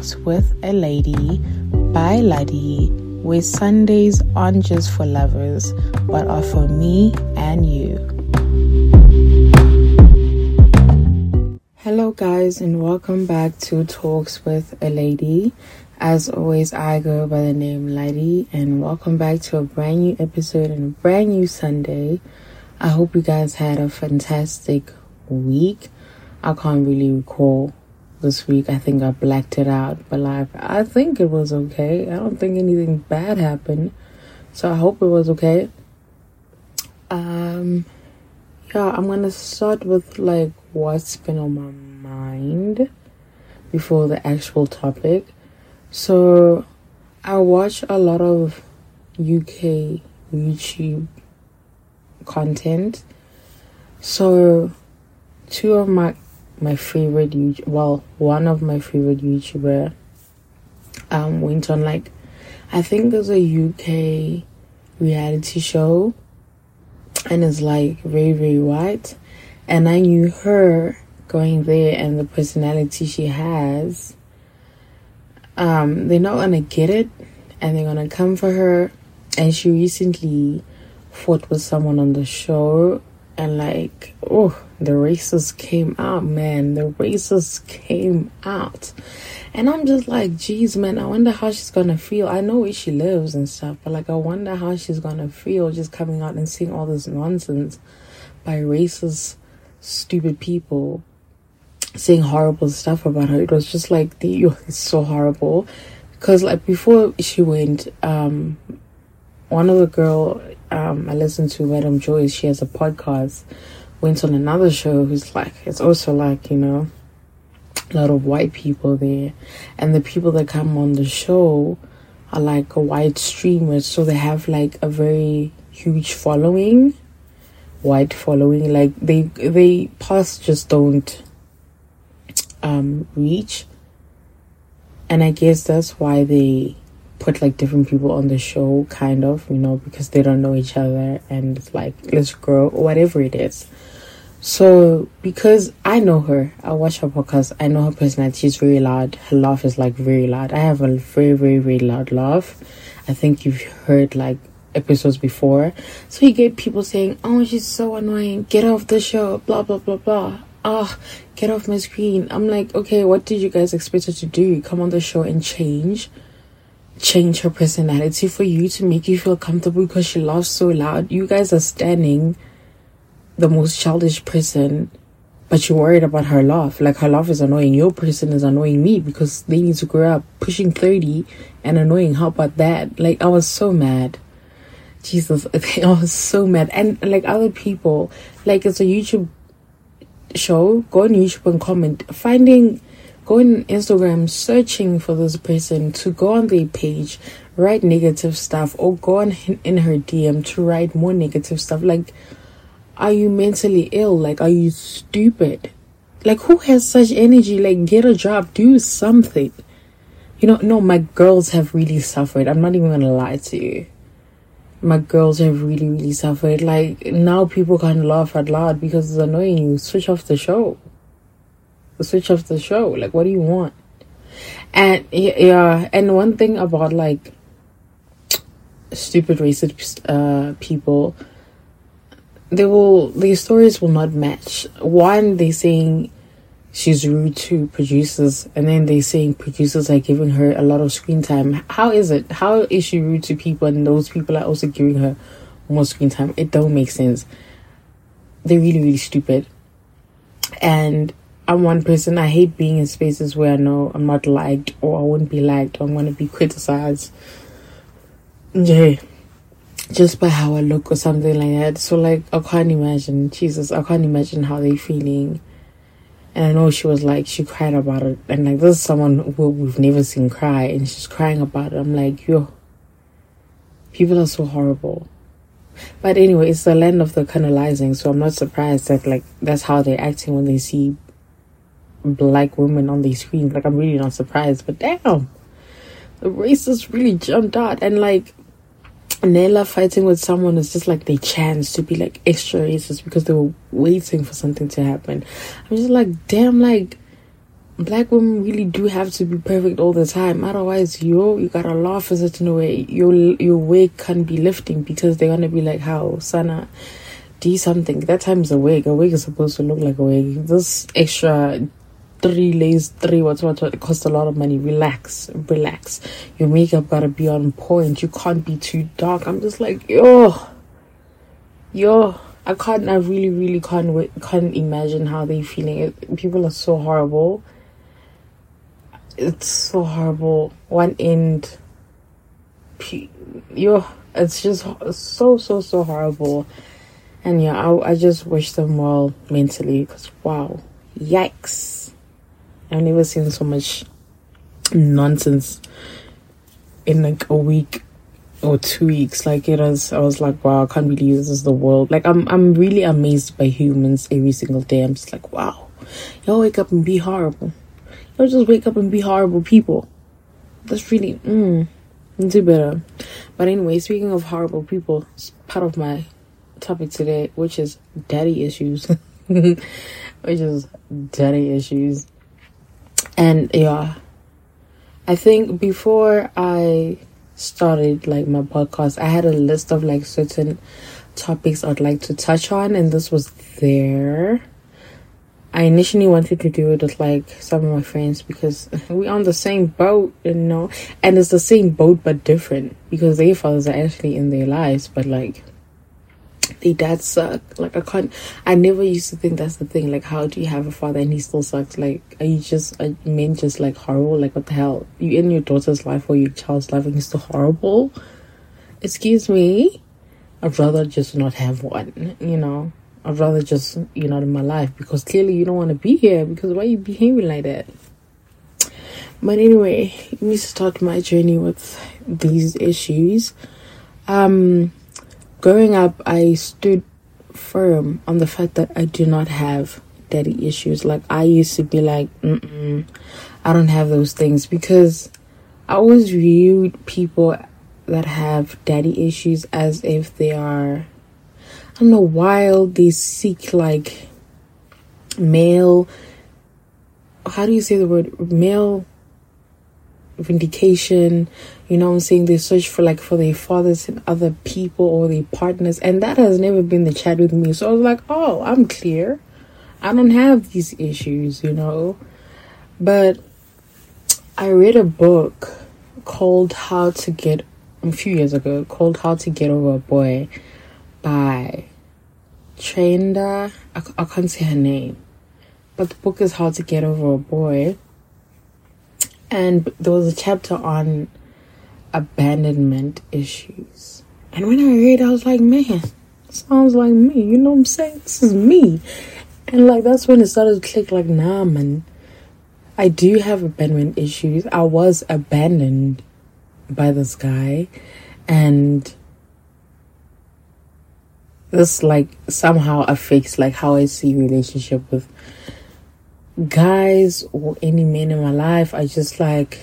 Talks with a Lady by Ladi, where Sundays aren't just for lovers, but are for me and you. Hello, guys, and welcome back to Talks with a Lady. As always, I go by the name Ladi, and welcome back to a brand new episode and a brand new Sunday. I hope you guys had a fantastic week. I can't really recall this week. I think I blacked it out, but like I think it was okay. I don't think anything bad happened, so I hope it was okay. Um, yeah, I'm gonna start with like what's been on my mind before the actual topic. So, I watch a lot of UK YouTube content. So, two of my my favorite well, one of my favorite YouTuber um went on like I think there's a UK reality show and it's like very very white and I knew her going there and the personality she has. Um they're not gonna get it and they're gonna come for her and she recently fought with someone on the show and like oh the races came out man. The races came out. And i'm just like geez man i wonder how she's gonna feel. I know where she lives and stuff but like i wonder how she's gonna feel just coming out and seeing all this nonsense by racist stupid people saying horrible stuff about her. It was just like the it's so horrible. Because like before she went um one of the girl um, I listened to, Madam Joyce, she has a podcast, went on another show who's like, it's also like, you know, a lot of white people there. And the people that come on the show are like a white streamers, so they have like a very huge following, white following. Like they, they past just don't um, reach. And I guess that's why they put like different people on the show, kind of, you know, because they don't know each other and it's like, let's grow, whatever it is. So, because I know her, I watch her podcast, I know her personality, she's very loud. Her laugh is like very loud. I have a very, very, very loud laugh. I think you've heard like episodes before. So you get people saying, Oh, she's so annoying, get off the show, blah, blah, blah, blah. Ah, oh, get off my screen. I'm like, okay, what did you guys expect her to do? Come on the show and change? Change her personality for you to make you feel comfortable because she laughs so loud. You guys are standing the most childish person, but you're worried about her laugh. Like her laugh is annoying. Your person is annoying me because they need to grow up pushing 30 and annoying. How about that? Like I was so mad. Jesus, I was so mad. And like other people, like it's a YouTube show, go on YouTube and comment. Finding go on Instagram searching for this person to go on their page, write negative stuff, or go on in her DM to write more negative stuff. Like, are you mentally ill? Like, are you stupid? Like, who has such energy? Like, get a job, do something. You know, no, my girls have really suffered. I'm not even gonna lie to you. My girls have really, really suffered. Like, now people can't laugh out loud because it's annoying. Switch off the show switch off the show. Like, what do you want? And yeah, and one thing about like stupid racist uh, people, they will these stories will not match. One, they saying she's rude to producers, and then they saying producers are giving her a lot of screen time. How is it? How is she rude to people, and those people are also giving her more screen time? It don't make sense. They're really really stupid, and I'm one person. I hate being in spaces where I know I'm not liked or I wouldn't be liked or I'm going to be criticized. Yeah. Just by how I look or something like that. So, like, I can't imagine. Jesus, I can't imagine how they're feeling. And I know she was like, she cried about it. And, like, this is someone who we've never seen cry. And she's crying about it. I'm like, yo, people are so horrible. But anyway, it's the land of the canalizing, so I'm not surprised that like that's how they're acting when they see black women on these screens. Like, I'm really not surprised, but damn, the racists really jumped out. And like, Nella fighting with someone is just like they chance to be like extra racist because they were waiting for something to happen. I'm just like, damn, like, black women really do have to be perfect all the time. Otherwise, yo, you gotta laugh a certain way. Your your wig can't be lifting because they're gonna be like, "How, Sana, do something." That time is a wig. A wig is supposed to look like a wig. This extra three layers, three what what what it costs a lot of money. Relax, relax. Your makeup gotta be on point. You can't be too dark. I'm just like, yo, yo. I can't. I really, really can't. Can't imagine how they feeling. It, people are so horrible it's so horrible. One end, you it's just so so so horrible. And yeah, I, I just wish them well mentally because wow, yikes! I've never seen so much nonsense in like a week or two weeks. Like it was, I was like, wow, I can't believe this is the world. Like I'm, I'm really amazed by humans every single day. I'm just like, wow, y'all wake up and be horrible. Don't just wake up and be horrible people. That's really, mm, do better. But anyway, speaking of horrible people, part of my topic today, which is daddy issues. which is daddy issues. And yeah, I think before I started like my podcast, I had a list of like certain topics I'd like to touch on, and this was there. I initially wanted to do it with like some of my friends because we're on the same boat, you know, and it's the same boat but different because their fathers are actually in their lives, but like their dads suck. Like I can't. I never used to think that's the thing. Like, how do you have a father and he still sucks? Like, are you just are men just like horrible? Like, what the hell? You in your daughter's life or your child's life and he's still horrible? Excuse me. I'd rather just not have one. You know. I'd rather just you know in my life because clearly you don't want to be here because why are you behaving like that? But anyway, let me start my journey with these issues. Um, growing up, I stood firm on the fact that I do not have daddy issues. Like I used to be like, Mm-mm, I don't have those things because I always viewed people that have daddy issues as if they are I don't know why they seek like male how do you say the word male vindication you know i'm saying they search for like for their fathers and other people or their partners and that has never been the chat with me so i was like oh i'm clear i don't have these issues you know but i read a book called how to get a few years ago called how to get over a boy by Trenda. I, I can't say her name, but the book is How to Get Over a Boy. And there was a chapter on abandonment issues. And when I read, I was like, man, sounds like me. You know what I'm saying? This is me. And like that's when it started to click. Like, nah, man, I do have abandonment issues. I was abandoned by this guy, and this like somehow affects like how I see relationship with guys or any men in my life. I just like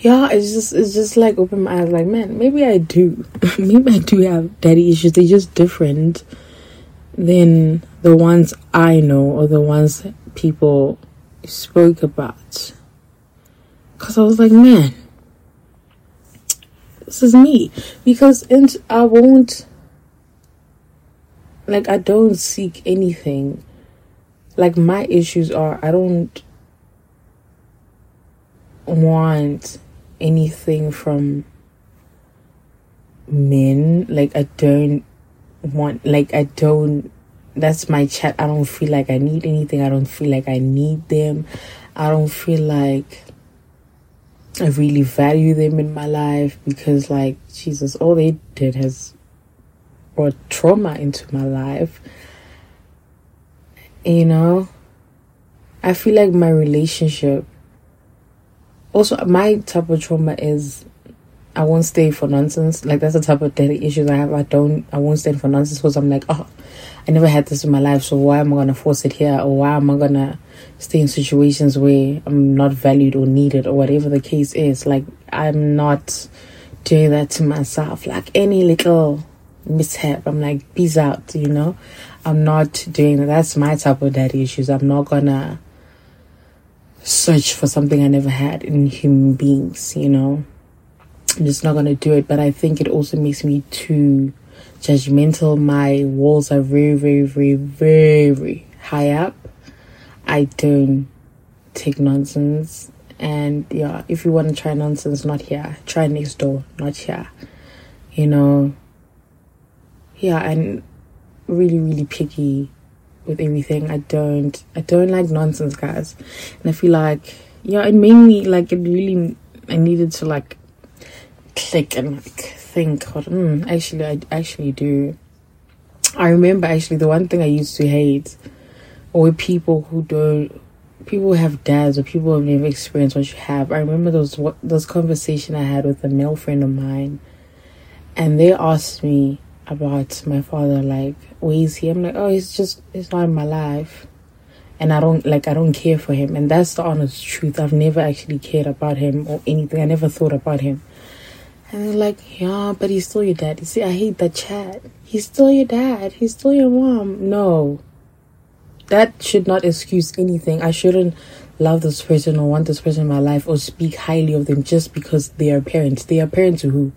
yeah, it's just it's just like open my eyes like man, maybe I do. maybe I do have daddy issues. They're just different than the ones I know or the ones people spoke about. Cause I was like, man, this is me because and I won't like I don't seek anything. Like my issues are I don't want anything from men. Like I don't want like I don't that's my chat. I don't feel like I need anything. I don't feel like I need them. I don't feel like I really value them in my life because, like, Jesus, all they did has brought trauma into my life. You know, I feel like my relationship, also, my type of trauma is I won't stay for nonsense. Like, that's the type of daily issues I have. I don't, I won't stay for nonsense because I'm like, oh, I never had this in my life, so why am I gonna force it here, or why am I gonna stay in situations where I'm not valued or needed, or whatever the case is? Like I'm not doing that to myself. Like any little mishap, I'm like peace out, you know. I'm not doing that. That's my type of daddy issues. I'm not gonna search for something I never had in human beings, you know. I'm just not gonna do it, but I think it also makes me too judgmental. My walls are very, very, very, very high up. I don't take nonsense. And yeah, if you want to try nonsense, not here. Try next door, not here. You know, yeah, and really, really picky with everything. I don't, I don't like nonsense, guys. And I feel like, yeah, it made me like it really. I needed to like click and like think. Mm, actually, I actually do. I remember actually the one thing I used to hate were people who don't people have dads or people have never experienced what you have. I remember those what those conversation I had with a male friend of mine, and they asked me about my father, like, where is he? I'm like, oh, he's just he's not in my life, and I don't like I don't care for him, and that's the honest truth. I've never actually cared about him or anything. I never thought about him. And they're like, yeah, but he's still your dad. You see, I hate that chat. He's still your dad. He's still your mom. No, that should not excuse anything. I shouldn't love this person or want this person in my life or speak highly of them just because they are parents. They are parents to who?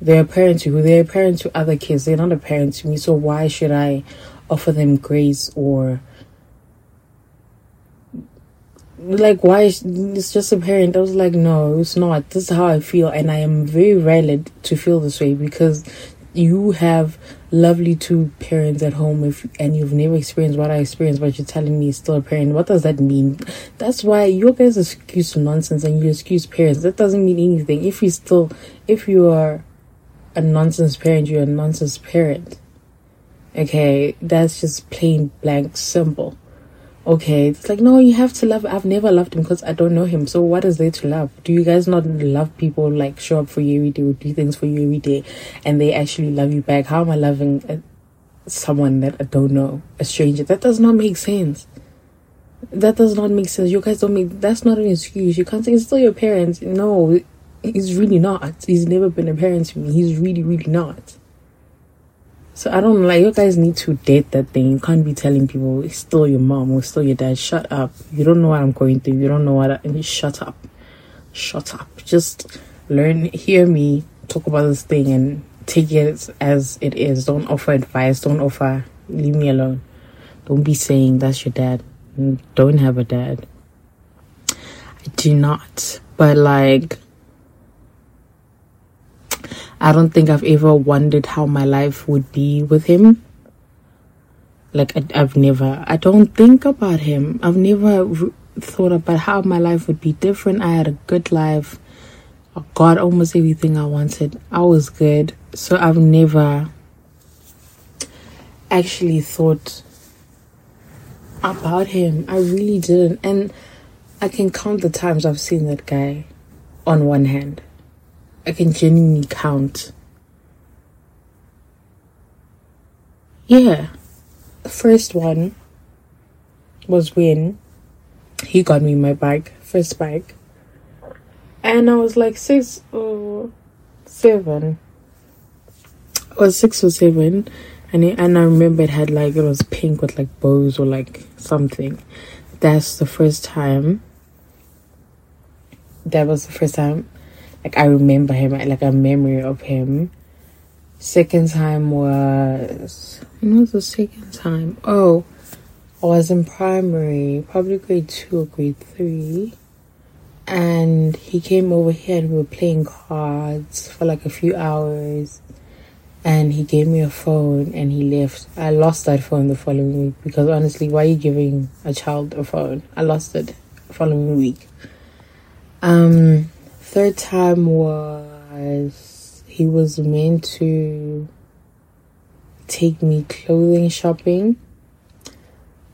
They are parents to who? They are parents to other kids. They're not a parent to me. So why should I offer them grace or like why is it's just a parent i was like no it's not this is how i feel and i am very valid to feel this way because you have lovely two parents at home if and you've never experienced what I experienced, but you're telling me it's still a parent. What does that mean? That's why your guys excuse nonsense and you excuse parents. That doesn't mean anything. If you still if you are a nonsense parent, you're a nonsense parent. Okay, that's just plain blank simple. Okay it's like no you have to love i've never loved him because i don't know him so what is there to love? Do you guys not love people like show up for you every day or do things for you every day and they actually love you back? How am i loving a, someone that i don't know a stranger? That does not make sense. That does not make sense. You guys don't make that's not an excuse. You can't say it's still your parents. No he's really not he's never been a parent to me he's really really not so I don't like you guys need to date that thing. You can't be telling people it's still your mom or still your dad. Shut up. You don't know what I'm going through. You don't know what I shut up. Shut up. Just learn hear me talk about this thing and take it as it is. Don't offer advice. Don't offer leave me alone. Don't be saying that's your dad. Don't have a dad. I do not. But like I don't think I've ever wondered how my life would be with him. Like, I, have never, I don't think about him. I've never thought about how my life would be different. I had a good life. I got almost everything I wanted. I was good. So I've never actually thought about him. I really didn't. And I can count the times I've seen that guy on one hand. I can genuinely count. Yeah. The first one was when he got me my bike, first bike. And I was like six or seven. I was six or seven. And, it, and I remember it had like, it was pink with like bows or like something. That's the first time. That was the first time like I remember him, like a memory of him. Second time was when was the second time? Oh, I was in primary, probably grade two or grade three, and he came over here and we were playing cards for like a few hours. And he gave me a phone and he left. I lost that phone the following week because honestly, why are you giving a child a phone? I lost it following week. Um, third time was he was meant to take me clothing shopping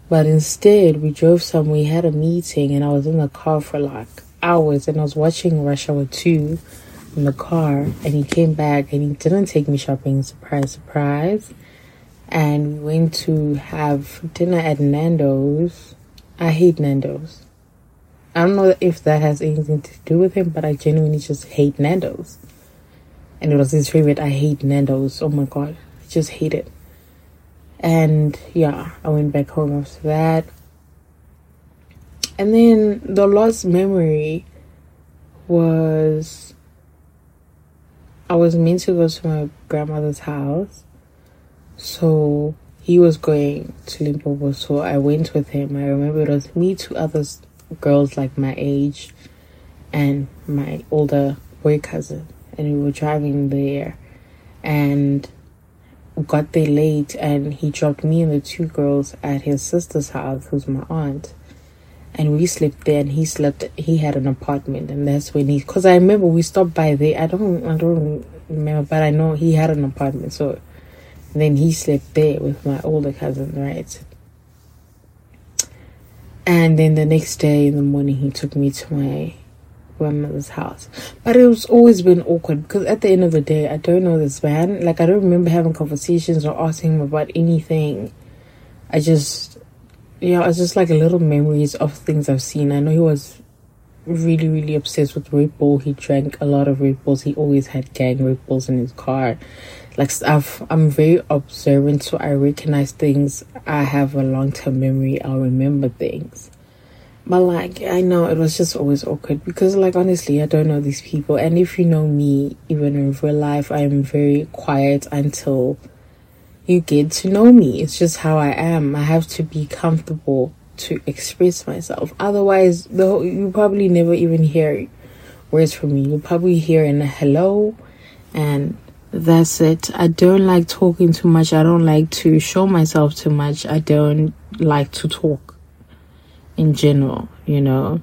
but instead we drove somewhere we had a meeting and i was in the car for like hours and i was watching rush hour 2 in the car and he came back and he didn't take me shopping surprise surprise. And we went to have dinner at nando's. I hate nando's I don't know if that has anything to do with him, but I genuinely just hate Nando's. And it was his favorite. I hate Nando's. Oh my god. I just hate it. And yeah, I went back home after that. and then the lost memory was I was meant to go to my grandmother's house. So he was going to Limpopo, so I went with him. I remember it was me, two other girls like my age, and my older boy cousin, and we were driving there, and got there late, and he dropped me and the two girls at his sister's house, who's my aunt, and we slept there and he slept he had an apartment and that's when he because i remember we stopped by there i don't i don't remember but i know he had an apartment so then he slept there with my older cousin right and then the next day in the morning he took me to my grandmother's house but it was always been awkward because at the end of the day i don't know this man like i don't remember having conversations or asking him about anything i just yeah, it's just like a little memories of things I've seen. I know he was really, really obsessed with Red Bull. He drank a lot of Red Bulls. He always had gang Red Bulls in his car. Like stuff, I'm very observant, so I recognize things. I have a long term memory. I'll remember things. But like, I know it was just always awkward because, like, honestly, I don't know these people. And if you know me, even in real life, I'm very quiet until you get to know me. It's just how I am. I have to be comfortable to express myself. Otherwise, the whole, you probably never even hear words from me. You'll probably hear in a hello and that's it. I don't like talking too much. I don't like to show myself too much. I don't like to talk in general, you know.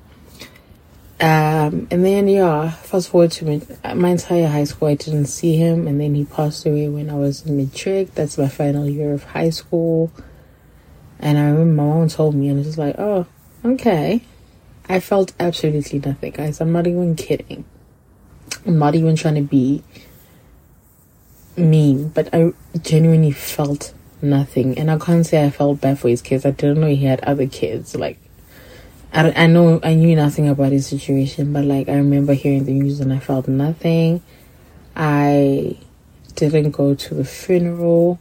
Um, and then yeah, fast forward to my, entire high school, I didn't see him, and then he passed away when I was in matric. That's my final year of high school, and I remember my mom told me, and I was like, oh, okay. I felt absolutely nothing, guys. I'm not even kidding. I'm not even trying to be mean, but I genuinely felt nothing, and I can't say I felt bad for his kids. I didn't know he had other kids, like I, I know I knew nothing about his situation, but like I remember hearing the news and I felt nothing. I didn't go to the funeral,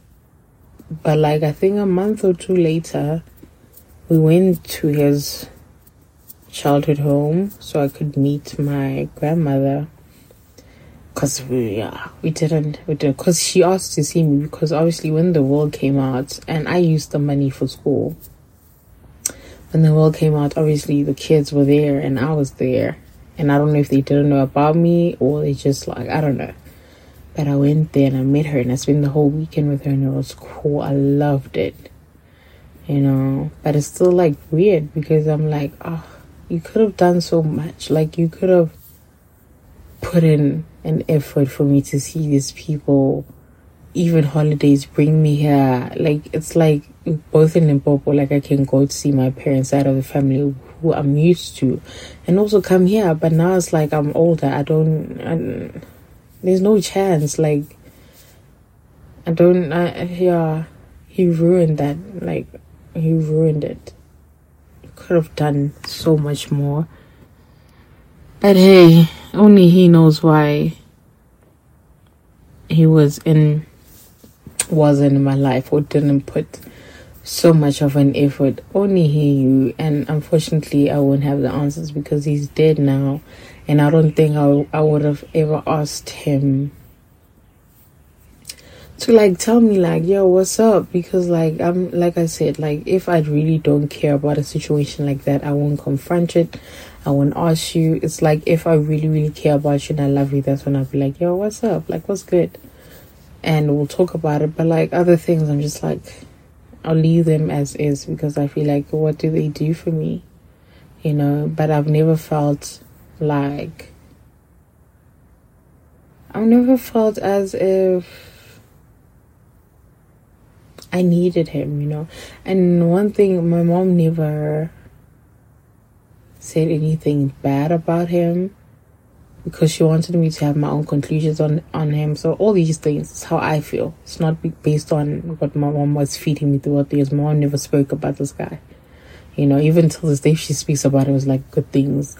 but like I think a month or two later, we went to his childhood home so I could meet my grandmother. Cause we yeah we didn't we did cause she asked to see me because obviously when the world came out and I used the money for school when the world came out, obviously the kids were there and I was there. And I don't know if they didn't know about me or they just like, I don't know. But I went there and I met her and I spent the whole weekend with her and it was cool. I loved it. You know, but it's still like weird because I'm like, oh, you could have done so much. Like, you could have put in an effort for me to see these people even holidays bring me here. Like it's like both in Limpopo, like I can go to see my parents side of the family who I'm used to, and also come here. But now it's like I'm older. I don't. I, there's no chance. Like I don't. I, yeah, he ruined that. Like he ruined it. Could have done so much more. But hey, only he knows why he was in wasn't in my life or didn't put so much of an effort. Only he knew, and unfortunately, I won't have the answers because he's dead now, and I don't think I I would have ever asked him to like tell me like yo what's up? Because like i'm like i said like if i really don't care about a situation like that i won't confront it i won't ask you it's like if i really really care about you and i love you that's when i'll be like yo what's up like what's good and we'll talk about it. But like other things, I'm just like, I'll leave them as is because I feel like, what do they do for me? You know, but I've never felt like, I've never felt as if I needed him, you know. And one thing, my mom never said anything bad about him because she wanted me to have my own conclusions on on him. So all these things is how I feel. It's not based on what my mom was feeding me throughout the years. My mom never spoke about this guy. You know, even till this day, she speaks about it was like good things,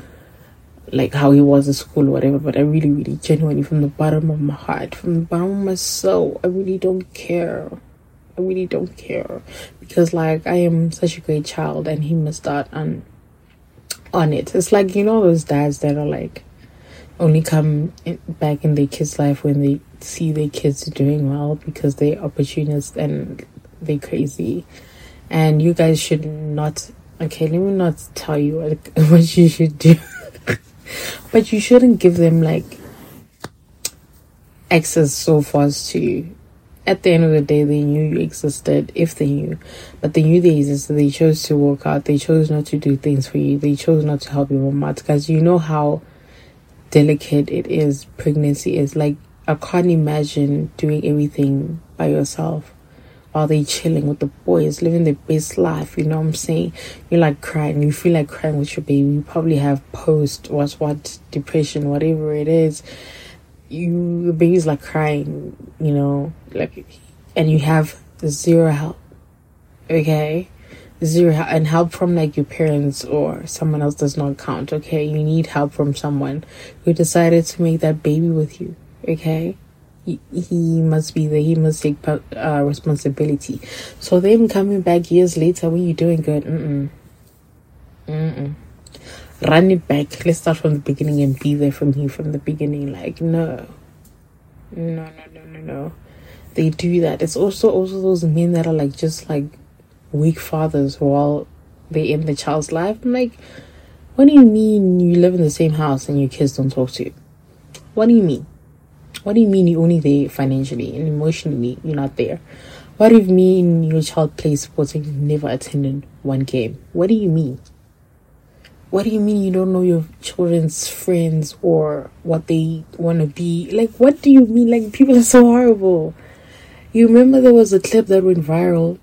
like how he was at school or whatever. But I really, really, genuinely, from the bottom of my heart, from the bottom of my soul, I really don't care. I really don't care because, like, I am such a great child, and he missed out on on it. It's like you know those dads that are like only come in, back in their kids' life when they see their kids doing well because they're opportunists and they're crazy. And you guys should not. Okay, let me not tell you what, what you should do, but you shouldn't give them like access so fast to at the end of the day, they knew you existed, if they knew. But they knew they existed. They chose to walk out. They chose not to do things for you. They chose not to help you mom out. Because you know how delicate it is, pregnancy is. Like, I can't imagine doing everything by yourself while they chilling with the boys, living their best life. You know what I'm saying? You're like crying. You feel like crying with your baby. You probably have post, what's what, depression, whatever it is you the baby's like crying, you know, like, and you have zero help, okay, zero help, and help from like your parents or someone else does not count, okay. You need help from someone who decided to make that baby with you, okay. He, he must be there. He must take uh, responsibility. So them coming back years later when you're doing good, mm mm, mm mm run it back. Let's start from the beginning and be there from here from the beginning. Like, no. No, no, no, no, no. They do that. It's also also those men that are like just like weak fathers while they in the child's life. I'm like, what do you mean you live in the same house and your kids don't talk to you? What do you mean? What do you mean you're only there financially and emotionally you're not there? What do you mean your child plays sports and you never attended one game? What do you mean? What do you mean you don't know your children's friends or what they want to be? Like, what do you mean? Like, people are so horrible. You remember there was a clip that went viral.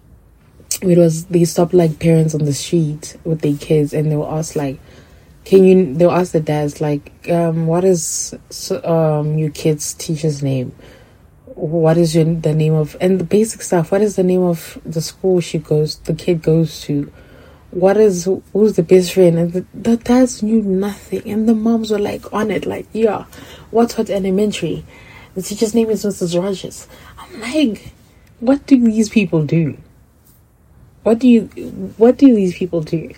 It was they stopped like parents on the street with their kids, and they were asked like, "Can you?" They'll ask the dads like, um, "What is um your kid's teacher's name? What is your the name of and the basic stuff? What is the name of the school she goes? The kid goes to." What is who's the best friend? And the, the dads knew nothing. And the moms were like on it like yeah what's what elementary? The teacher's name is mrs rogers. I'm like what do these people do? What do you what do these people do?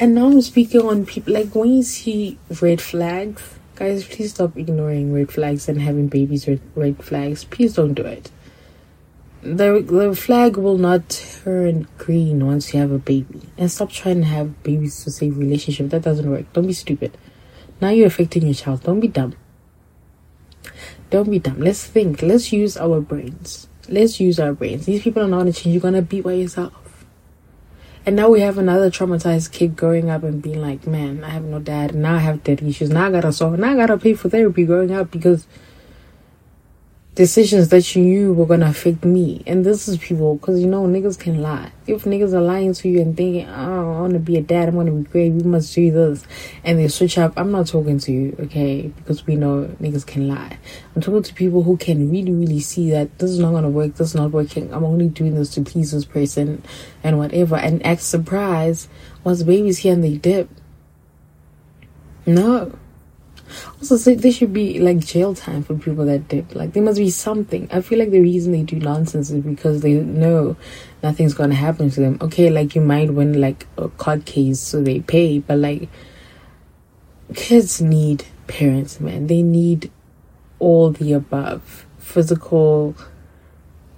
And now i'm speaking on people like when you see red flags guys please stop ignoring red flags and having babies with red flags. Please don't do it the the flag will not turn green once you have a baby. And stop trying to have babies to save relationship. That doesn't work. Don't be stupid. Now you're affecting your child. Don't be dumb. Don't be dumb. Let's think. Let's use our brains. Let's use our brains. These people are not gonna change. You're gonna be by yourself. And now we have another traumatized kid growing up and being like, man, I have no dad. Now I have daddy issues. Now I gotta solve. Now I gotta pay for therapy growing up because decisions that you knew were gonna affect me. And this is people, because you know, niggas can lie. If niggas are lying to you and thinking, oh, I wanna be a dad, I wanna be great, we must do this, and they switch up, I'm not talking to you, okay? Because we know niggas can lie. I'm talking to people who can really, really see that this is not gonna work, this is not working, I'm only doing this to please this person and whatever, and act surprised once baby's here and they dip. No also, so there should be like jail time for people that did. Like, there must be something. I feel like the reason they do nonsense is because they know nothing's gonna happen to them. Okay, like you might win like a court case, so they pay, but like, kids need parents, man. They need all the above physical,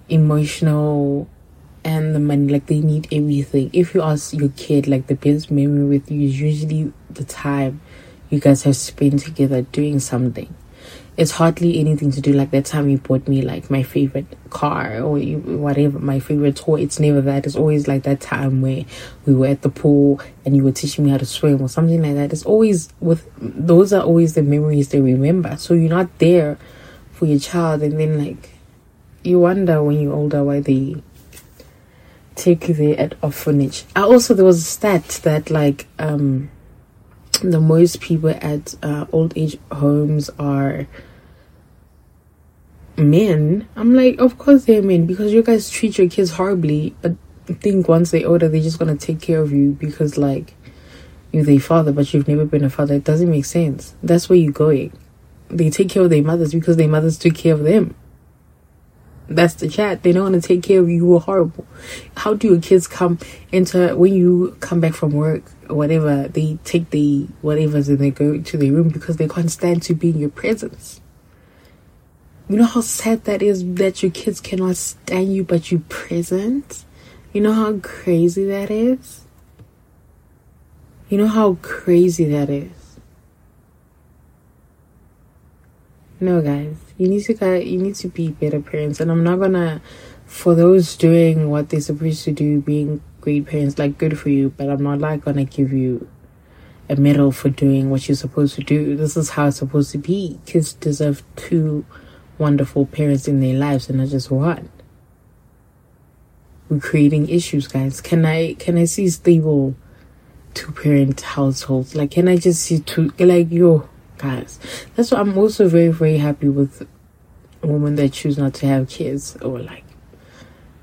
emotional, and the money. Like, they need everything. If you ask your kid, like, the best memory with you is usually the time you guys have spent together doing something. It's hardly anything to do like that time you bought me like my favorite car or you, whatever, my favorite toy. It's never that. It's always like that time where we were at the pool and you were teaching me how to swim or something like that. It's always with those are always the memories they remember. So you're not there for your child and then like you wonder when you're older why they take you there at orphanage. I also there was a stat that like um the most people at uh, old age homes are men. I'm like, of course they're men because you guys treat your kids horribly, but think once they're older, they're just gonna take care of you because like you're their father, but you've never been a father. It doesn't make sense. That's where you're going. They take care of their mothers because their mothers took care of them. That's the chat. They don't want to take care of you. You are horrible. How do your kids come into when you come back from work whatever they take the whatever's and they go to their room because they can't stand to be in your presence. You know how sad that is that your kids cannot stand you but you present? You know how crazy that is? You know how crazy that is? No guys, you need to you need to be better parents and I'm not gonna for those doing what they're supposed to do, being great parents, like good for you, but I'm not like gonna give you a medal for doing what you're supposed to do. This is how it's supposed to be. Kids deserve two wonderful parents in their lives and not just one. We're creating issues, guys. Can I can I see stable two parent households? Like can I just see two like yo guys? That's why I'm also very, very happy with women that choose not to have kids or like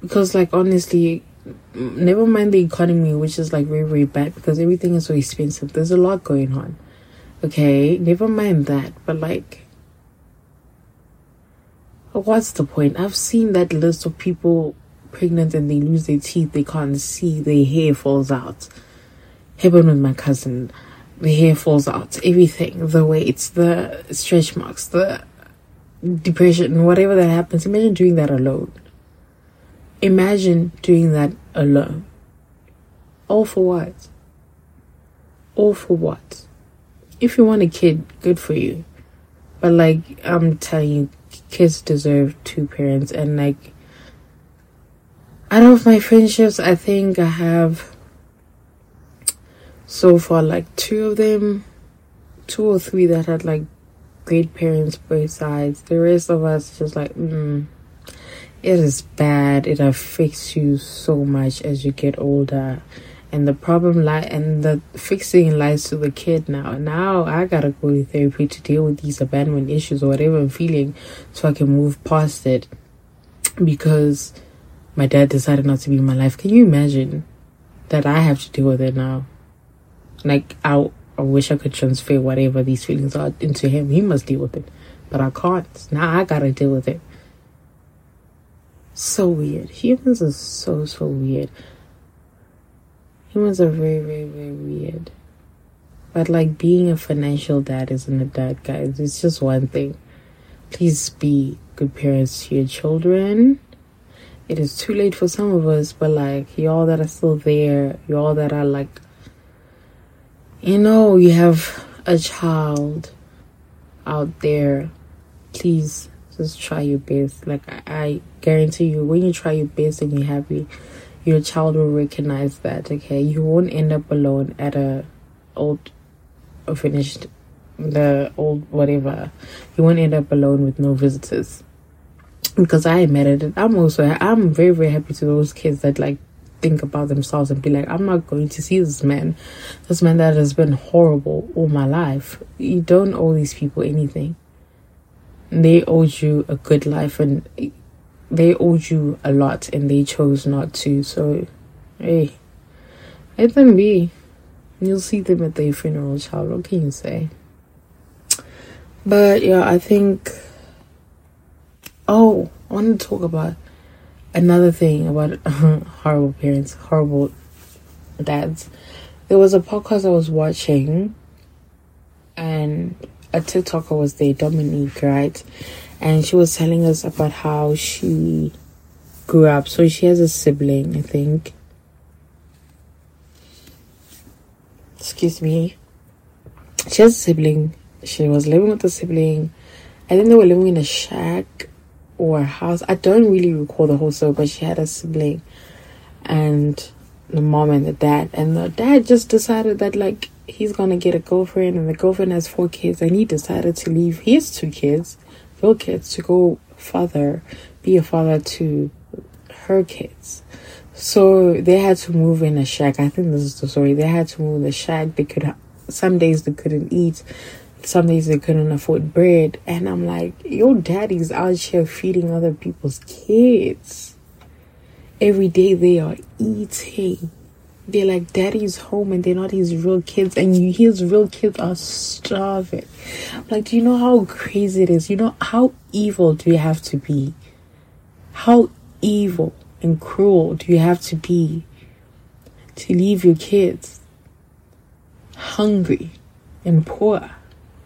because like honestly never mind the economy which is like very very bad because everything is so expensive. There's a lot going on. Okay? Never mind that. But like what's the point? I've seen that list of people pregnant and they lose their teeth. They can't see. Their hair falls out. Happened with my cousin. The hair falls out. Everything. The weights the stretch marks the depression whatever that happens. Imagine doing that alone Imagine doing that alone. All for what? All for what? If you want a kid, good for you. But like I'm telling you, kids deserve two parents and like out of my friendships I think I have so far like two of them two or three that had like great parents both sides. The rest of us just like mm it is bad. It affects you so much as you get older. And the problem lie and the fixing lies to the kid now. Now I gotta go to therapy to deal with these abandonment issues or whatever I'm feeling so I can move past it. Because my dad decided not to be in my life. Can you imagine that I have to deal with it now? Like I, I wish I could transfer whatever these feelings are into him. He must deal with it. But I can't. Now I gotta deal with it so weird. Humans are so, so weird. Humans are very, very, very weird. But like being a financial dad isn't a dad, guys. It's just one thing. Please be good parents to your children. It is too late for some of us, but like y'all that are still there, y'all that are like, you know, you have a child out there. Please just try your best. Like I, I guarantee you, when you try your best and you're happy, your child will recognize that. Okay, you won't end up alone at a old, or finished, the old whatever. You won't end up alone with no visitors. Because I admitted it, I'm also I'm very very happy to those kids that like think about themselves and be like, I'm not going to see this man, this man that has been horrible all my life. You don't owe these people anything they owed you a good life and they owed you a lot and they chose not to. So, hey, let them be. You'll see them at their funeral, child. What can you say? But yeah, I think. Oh, I want to talk about another thing about horrible parents, horrible dads. There was a podcast I was watching, and a TikToker was there, Dominique, right? And she was telling us about how she grew up. So she has a sibling, I think. Excuse me. She has a sibling. She was living with a sibling. I think they were living in a shack or a house. I don't really recall the whole story, but she had a sibling and the mom and the dad. And the dad just decided that, like, he's gonna get a girlfriend and the girlfriend has four kids and he decided to leave his two kids real kids to go father be a father to her kids. So they had to move in a shack. I think this is the story. They had to move in the shack. They could some days they couldn't eat some days they couldn't afford bread. And i'm like your daddy's out here feeding other people's kids. Every day they are eating they're like daddy's home and they're not his real kids and his real kids are starving like do you know how crazy it is you know how evil do you have to be how evil and cruel do you have to be to leave your kids hungry and poor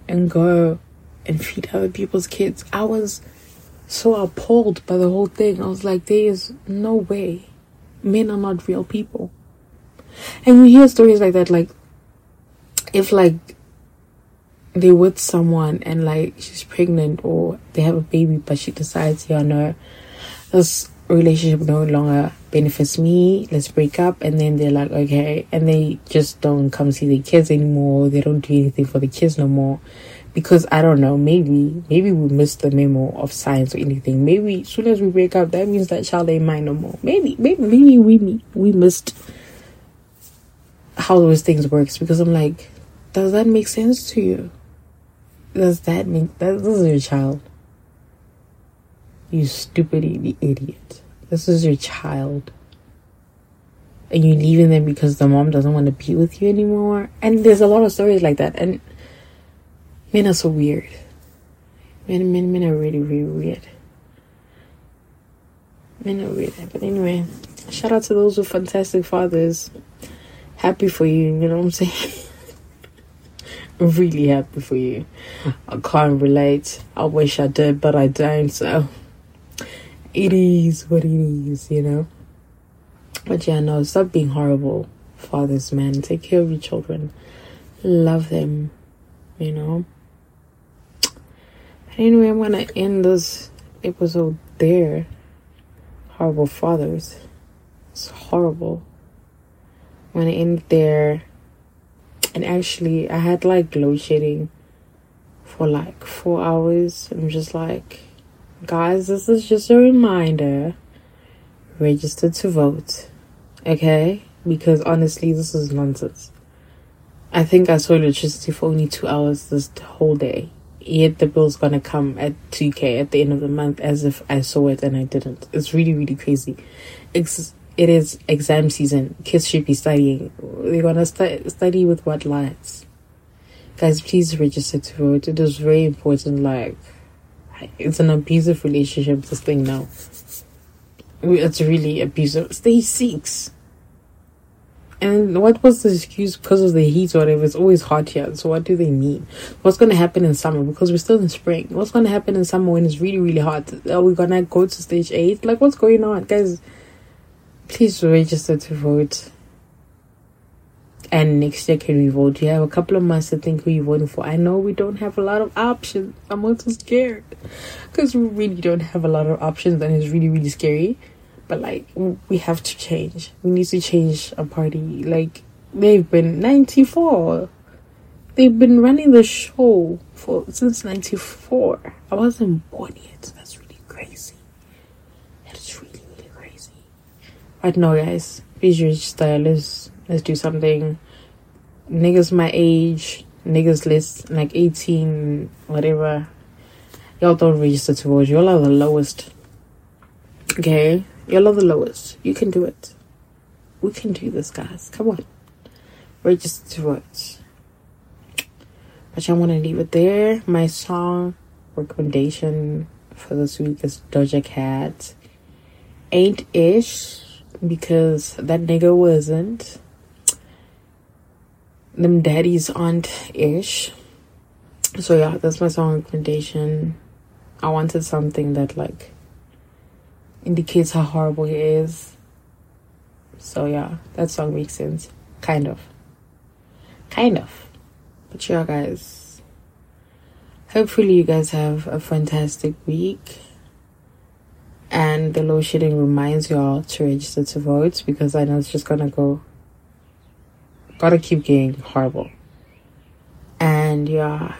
and go and feed other people's kids. I was so appalled by the whole thing. I was like, there is no way. Men are not real people. And you hear stories like that, like, if like they're with someone and like she's pregnant or they have a baby, but she decides, yeah, no, this relationship no longer benefits me, let's break up. And then they're like, okay. And they just don't come see the kids anymore. They don't do anything for the kids no more because I don't know, maybe maybe we missed the memo of science or anything. Maybe as soon as we break up, that means that child ain't mine no more. Maybe maybe maybe we we missed how those things works because I'm like, does that make sense to you? Does that make that this is your child? You stupid idiot. This is your child. And you leaving them because the mom doesn't want to be with you anymore. And there's a lot of stories like that. And Men are so weird. Men, men, men are really, really weird. Men are weird. But anyway, shout out to those with fantastic fathers. Happy for you, you know what I'm saying? really happy for you. I can't relate. I wish I did, but I don't, so it is what it is, you know. But yeah, no, stop being horrible fathers, man. Take care of your children. Love them, you know. Anyway, I'm gonna end this episode there. Horrible fathers. It's horrible. Gonna end there. And actually, I had like load shedding for like four hours. I'm just like, guys, this is just a reminder. Register to vote. Okay? Because honestly, this is nonsense. I think I saw electricity for only two hours this whole day yet the bill's gonna come at 2k at the end of the month as if I saw it and I didn't. It's really, really crazy. It's, it is exam season. Kids should be studying. They're gonna stu- study with what lights. Guys, please register to vote. It is very important. Like, it's an abusive relationship, this thing now. It's really abusive. Stage six. And what was the excuse because of the heat or whatever? It's always hot here. So what do they mean? What's going to happen in summer? Because we're still in spring. What's going to happen in summer when it's really, really hot? Are we going to go to stage eight? Like, what's going on? Guys, please register to vote. And next year, can we vote? You have a couple of months to think who you're voting for. I know we don't have a lot of options. I'm also scared. Because we really don't have a lot of options and it's really, really scary but like we have to change. We need to change a party. Like they've been 94. They've been running the show for since 94. I wasn't born yet. That's really crazy. That's really really crazy. But no guys, please register. Let's let's do something. Niggas my age, niggas list like 18, whatever. Y'all don't register to vote. Y'all are the lowest. Okay, Y'all are the lowest. You can do it. We can do this, guys. Come on. Register to it. But I want to leave it there. My song recommendation for this week is Doja Cat. Ain't ish because that nigga wasn't. Them daddies aren't ish. So yeah, that's my song recommendation. I wanted something that like indicates how horrible he is. So yeah, that song makes sense. Kind of. Kind of. But yeah, guys. Hopefully you guys have a fantastic week. And the load shedding reminds y'all to register to vote because I know it's just gonna go gotta keep getting horrible. And yeah,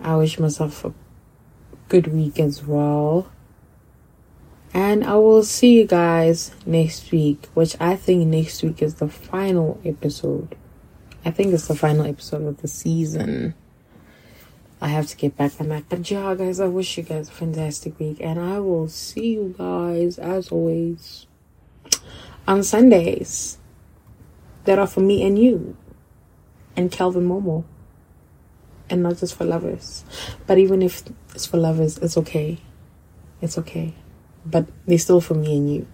I wish myself a good week as well. And I will see you guys next week, which I think next week is the final episode. I think it's the final episode of the season. I have to get back on that. But yeah, guys, I wish you guys a fantastic week. And I will see you guys, as always, on Sundays that are for me and you and Calvin Momo. And not just for lovers. But even if it's for lovers, it's okay. It's okay but they're still for me and you.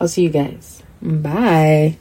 I'll see you guys. Bye.